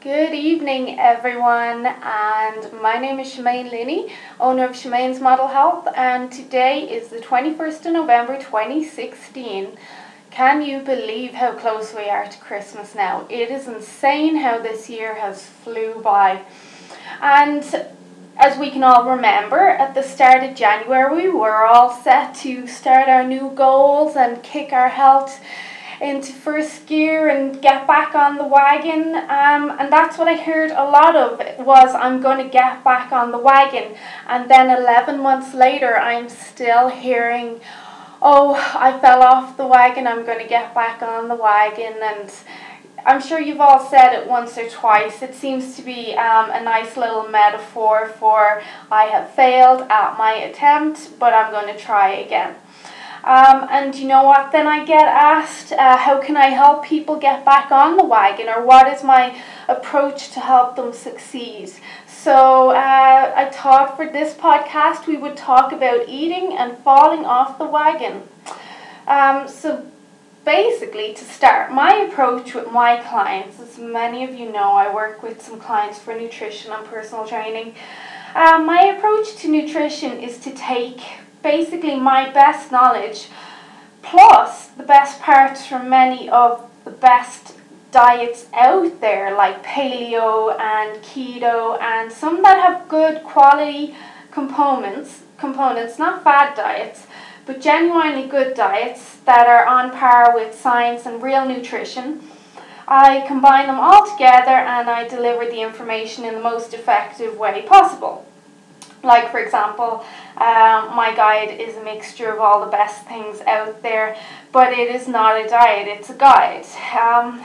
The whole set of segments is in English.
Good evening, everyone, and my name is Shemaine Linney, owner of Shemaine's Model Health, and today is the 21st of November 2016. Can you believe how close we are to Christmas now? It is insane how this year has flew by. And as we can all remember, at the start of January, we were all set to start our new goals and kick our health into first gear and get back on the wagon. Um, and that's what I heard a lot of was I'm going to get back on the wagon. And then 11 months later, I'm still hearing, oh, I fell off the wagon, I'm going to get back on the wagon. And I'm sure you've all said it once or twice. It seems to be um, a nice little metaphor for I have failed at my attempt, but I'm going to try again. Um, and you know what? Then I get asked, uh, how can I help people get back on the wagon, or what is my approach to help them succeed? So uh, I thought for this podcast we would talk about eating and falling off the wagon. Um, so basically, to start, my approach with my clients, as many of you know, I work with some clients for nutrition and personal training. Um, my approach to nutrition is to take basically my best knowledge plus the best parts from many of the best diets out there like paleo and keto and some that have good quality components components not fad diets but genuinely good diets that are on par with science and real nutrition. I combine them all together and I deliver the information in the most effective way possible like, for example, um, my guide is a mixture of all the best things out there, but it is not a diet, it's a guide. Um,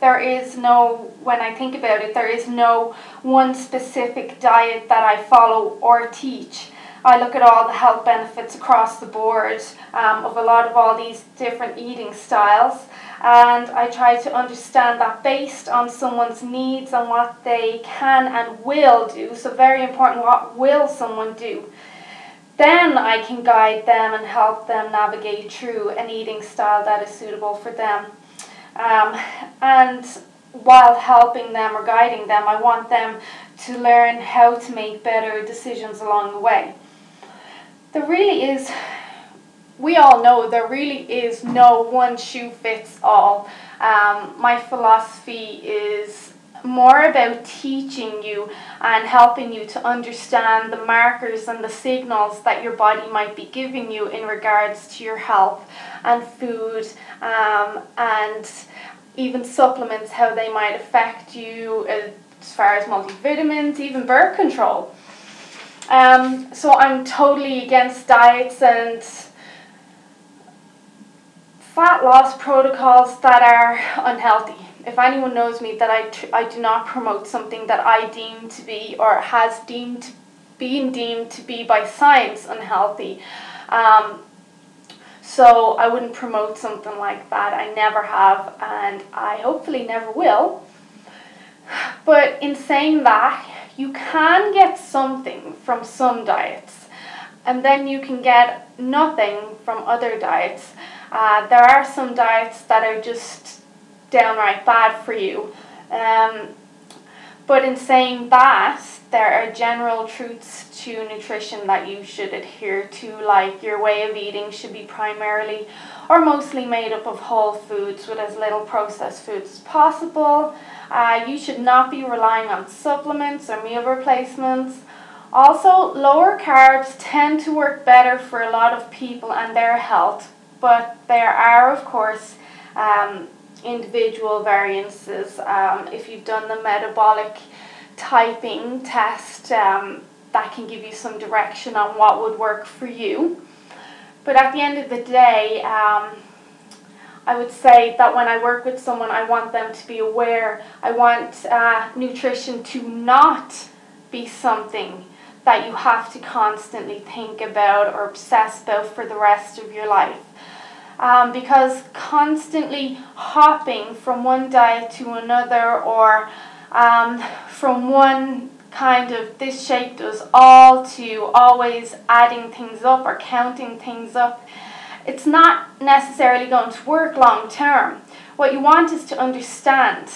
there is no, when I think about it, there is no one specific diet that I follow or teach. I look at all the health benefits across the board um, of a lot of all these different eating styles and I try to understand that based on someone's needs and what they can and will do. So, very important what will someone do? Then I can guide them and help them navigate through an eating style that is suitable for them. Um, and while helping them or guiding them, I want them to learn how to make better decisions along the way. There really is we all know there really is no one shoe fits all. Um, my philosophy is more about teaching you and helping you to understand the markers and the signals that your body might be giving you in regards to your health and food um, and even supplements, how they might affect you as far as multivitamins, even birth control. Um, so I'm totally against diets and fat loss protocols that are unhealthy. If anyone knows me, that I, tr- I do not promote something that I deem to be or has deemed been deemed to be by science unhealthy. Um, so I wouldn't promote something like that. I never have, and I hopefully never will. But in saying that, you can get something from some diets, and then you can get nothing from other diets. Uh, there are some diets that are just downright bad for you. Um, but in saying that, there are general truths to nutrition that you should adhere to, like your way of eating should be primarily or mostly made up of whole foods with as little processed foods as possible. Uh, you should not be relying on supplements or meal replacements. Also, lower carbs tend to work better for a lot of people and their health but there are, of course, um, individual variances. Um, if you've done the metabolic typing test, um, that can give you some direction on what would work for you. But at the end of the day, um, I would say that when I work with someone, I want them to be aware. I want uh, nutrition to not be something that you have to constantly think about or obsess about for the rest of your life um, because constantly hopping from one diet to another or um, from one kind of this shape does all to always adding things up or counting things up, it's not necessarily going to work long term. What you want is to understand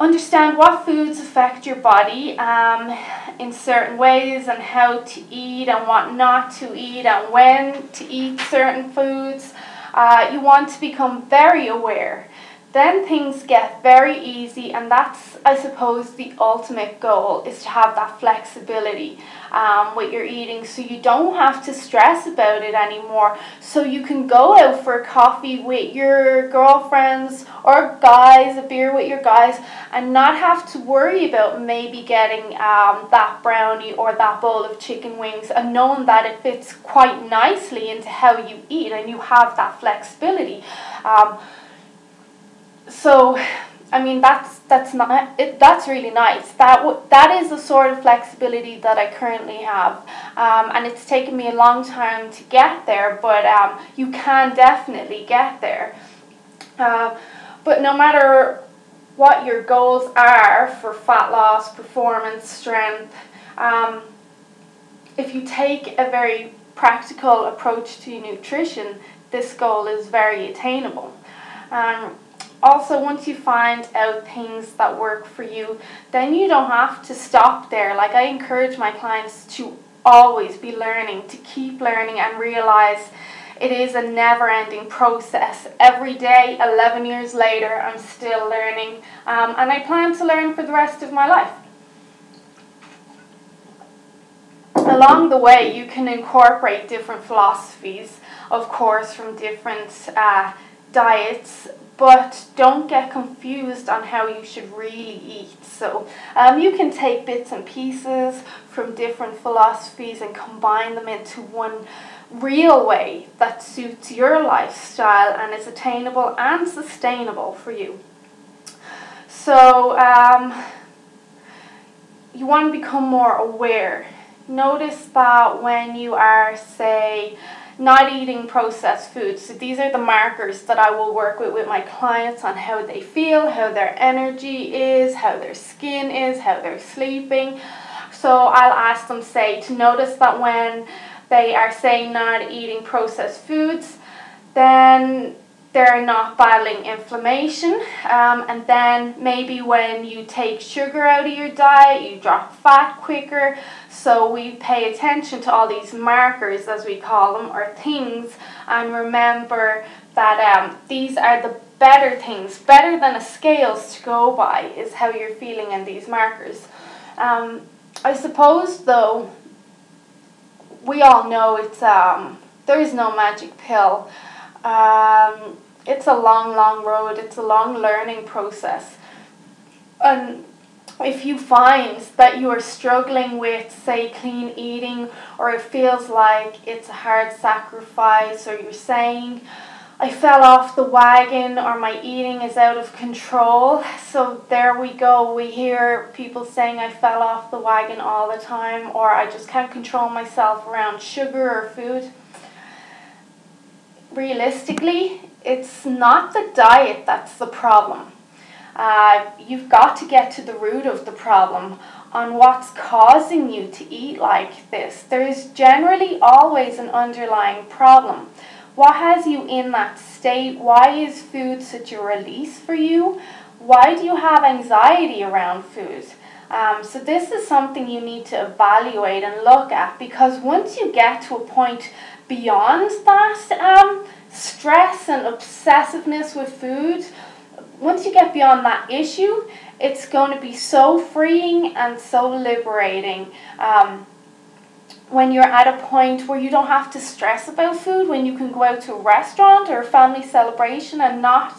understand what foods affect your body um, in certain ways and how to eat and what not to eat and when to eat certain foods. Uh, you want to become very aware then things get very easy and that's i suppose the ultimate goal is to have that flexibility um, with your eating. So you don't have to stress about it anymore. So you can go out for coffee with your girlfriends or guys a beer with your guys and not have to worry about maybe getting um, that brownie or that bowl of chicken wings and knowing that it fits quite nicely into how you eat and you have that flexibility. Um, so I mean that's that's not it, that's really nice. That w- that is the sort of flexibility that I currently have, um, and it's taken me a long time to get there. But um, you can definitely get there. Uh, but no matter what your goals are for fat loss, performance, strength, um, if you take a very practical approach to nutrition, this goal is very attainable. Um, also once you find out things that work for you then you don't have to stop there. Like i encourage my clients to always be learning to keep learning and realize it is a never ending process. Every day 11 years later i'm still learning um, and i plan to learn for the rest of my life. Along the way you can incorporate different philosophies of course from different uh, diets but don't get confused on how you should really eat. So um, you can take bits and pieces from different philosophies and combine them into one real way that suits your lifestyle and is attainable and sustainable for you. So um, you want to become more aware. Notice that when you are, say, not eating processed foods. So these are the markers that I will work with with my clients on how they feel, how their energy is, how their skin is, how they're sleeping. So I'll ask them say to notice that when they are saying not eating processed foods, then they're not battling inflammation. Um, and then maybe when you take sugar out of your diet, you drop fat quicker. So we pay attention to all these markers, as we call them, or things, and remember that um, these are the better things, better than a scales to go by, is how you're feeling in these markers. Um, I suppose, though, we all know it's um, there is no magic pill. Um, it's a long, long road. It's a long learning process. And if you find that you are struggling with, say, clean eating, or it feels like it's a hard sacrifice, or you're saying, I fell off the wagon, or my eating is out of control. So there we go. We hear people saying, I fell off the wagon all the time, or I just can't control myself around sugar or food. Realistically, it's not the diet that's the problem. Uh, you've got to get to the root of the problem on what's causing you to eat like this. There is generally always an underlying problem. What has you in that state? Why is food such a release for you? Why do you have anxiety around food? Um, so, this is something you need to evaluate and look at because once you get to a point beyond that, um, stress and obsessiveness with food, once you get beyond that issue, it's going to be so freeing and so liberating. Um, when you're at a point where you don't have to stress about food, when you can go out to a restaurant or a family celebration and not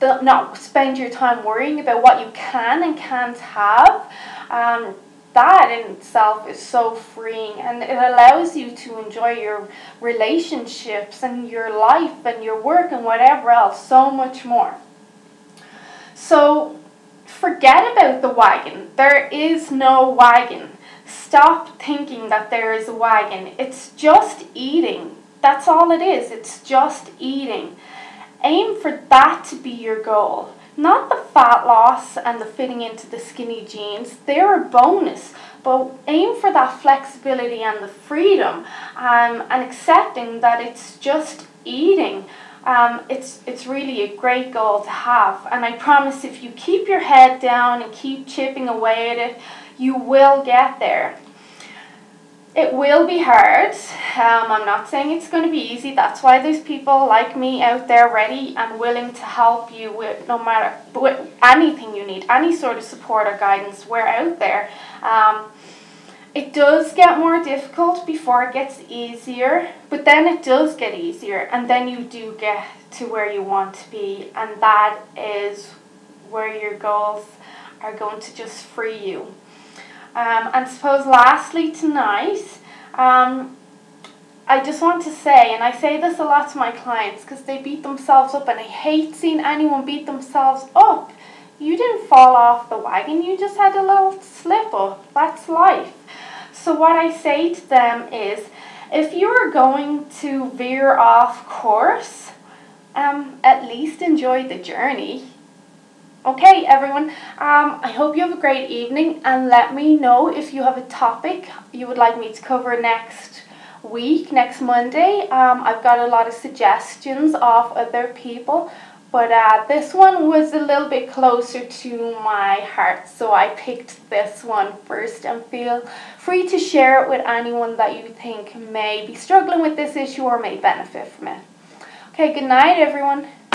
not spend your time worrying about what you can and can't have. Um, that in itself is so freeing and it allows you to enjoy your relationships and your life and your work and whatever else so much more. So forget about the wagon. There is no wagon. Stop thinking that there is a wagon. It's just eating. That's all it is. It's just eating. Aim for that to be your goal. Not the fat loss and the fitting into the skinny jeans, they're a bonus, but aim for that flexibility and the freedom um, and accepting that it's just eating. um, it's it's really a great goal to have. And I promise, if you keep your head down and keep chipping away at it, you will get there. It will be hard. Um, I'm not saying it's going to be easy. That's why there's people like me out there ready and willing to help you with no matter with anything you need, any sort of support or guidance. We're out there. Um, it does get more difficult before it gets easier, but then it does get easier, and then you do get to where you want to be, and that is where your goals are going to just free you. Um, and suppose lastly tonight, um, I just want to say, and I say this a lot to my clients because they beat themselves up, and I hate seeing anyone beat themselves up. You didn't fall off the wagon, you just had a little slip up. That's life. So, what I say to them is if you're going to veer off course, um, at least enjoy the journey. Okay, everyone, um, I hope you have a great evening and let me know if you have a topic you would like me to cover next week, next Monday. Um, I've got a lot of suggestions of other people, but uh, this one was a little bit closer to my heart, so I picked this one first and feel free to share it with anyone that you think may be struggling with this issue or may benefit from it. Okay, good night, everyone.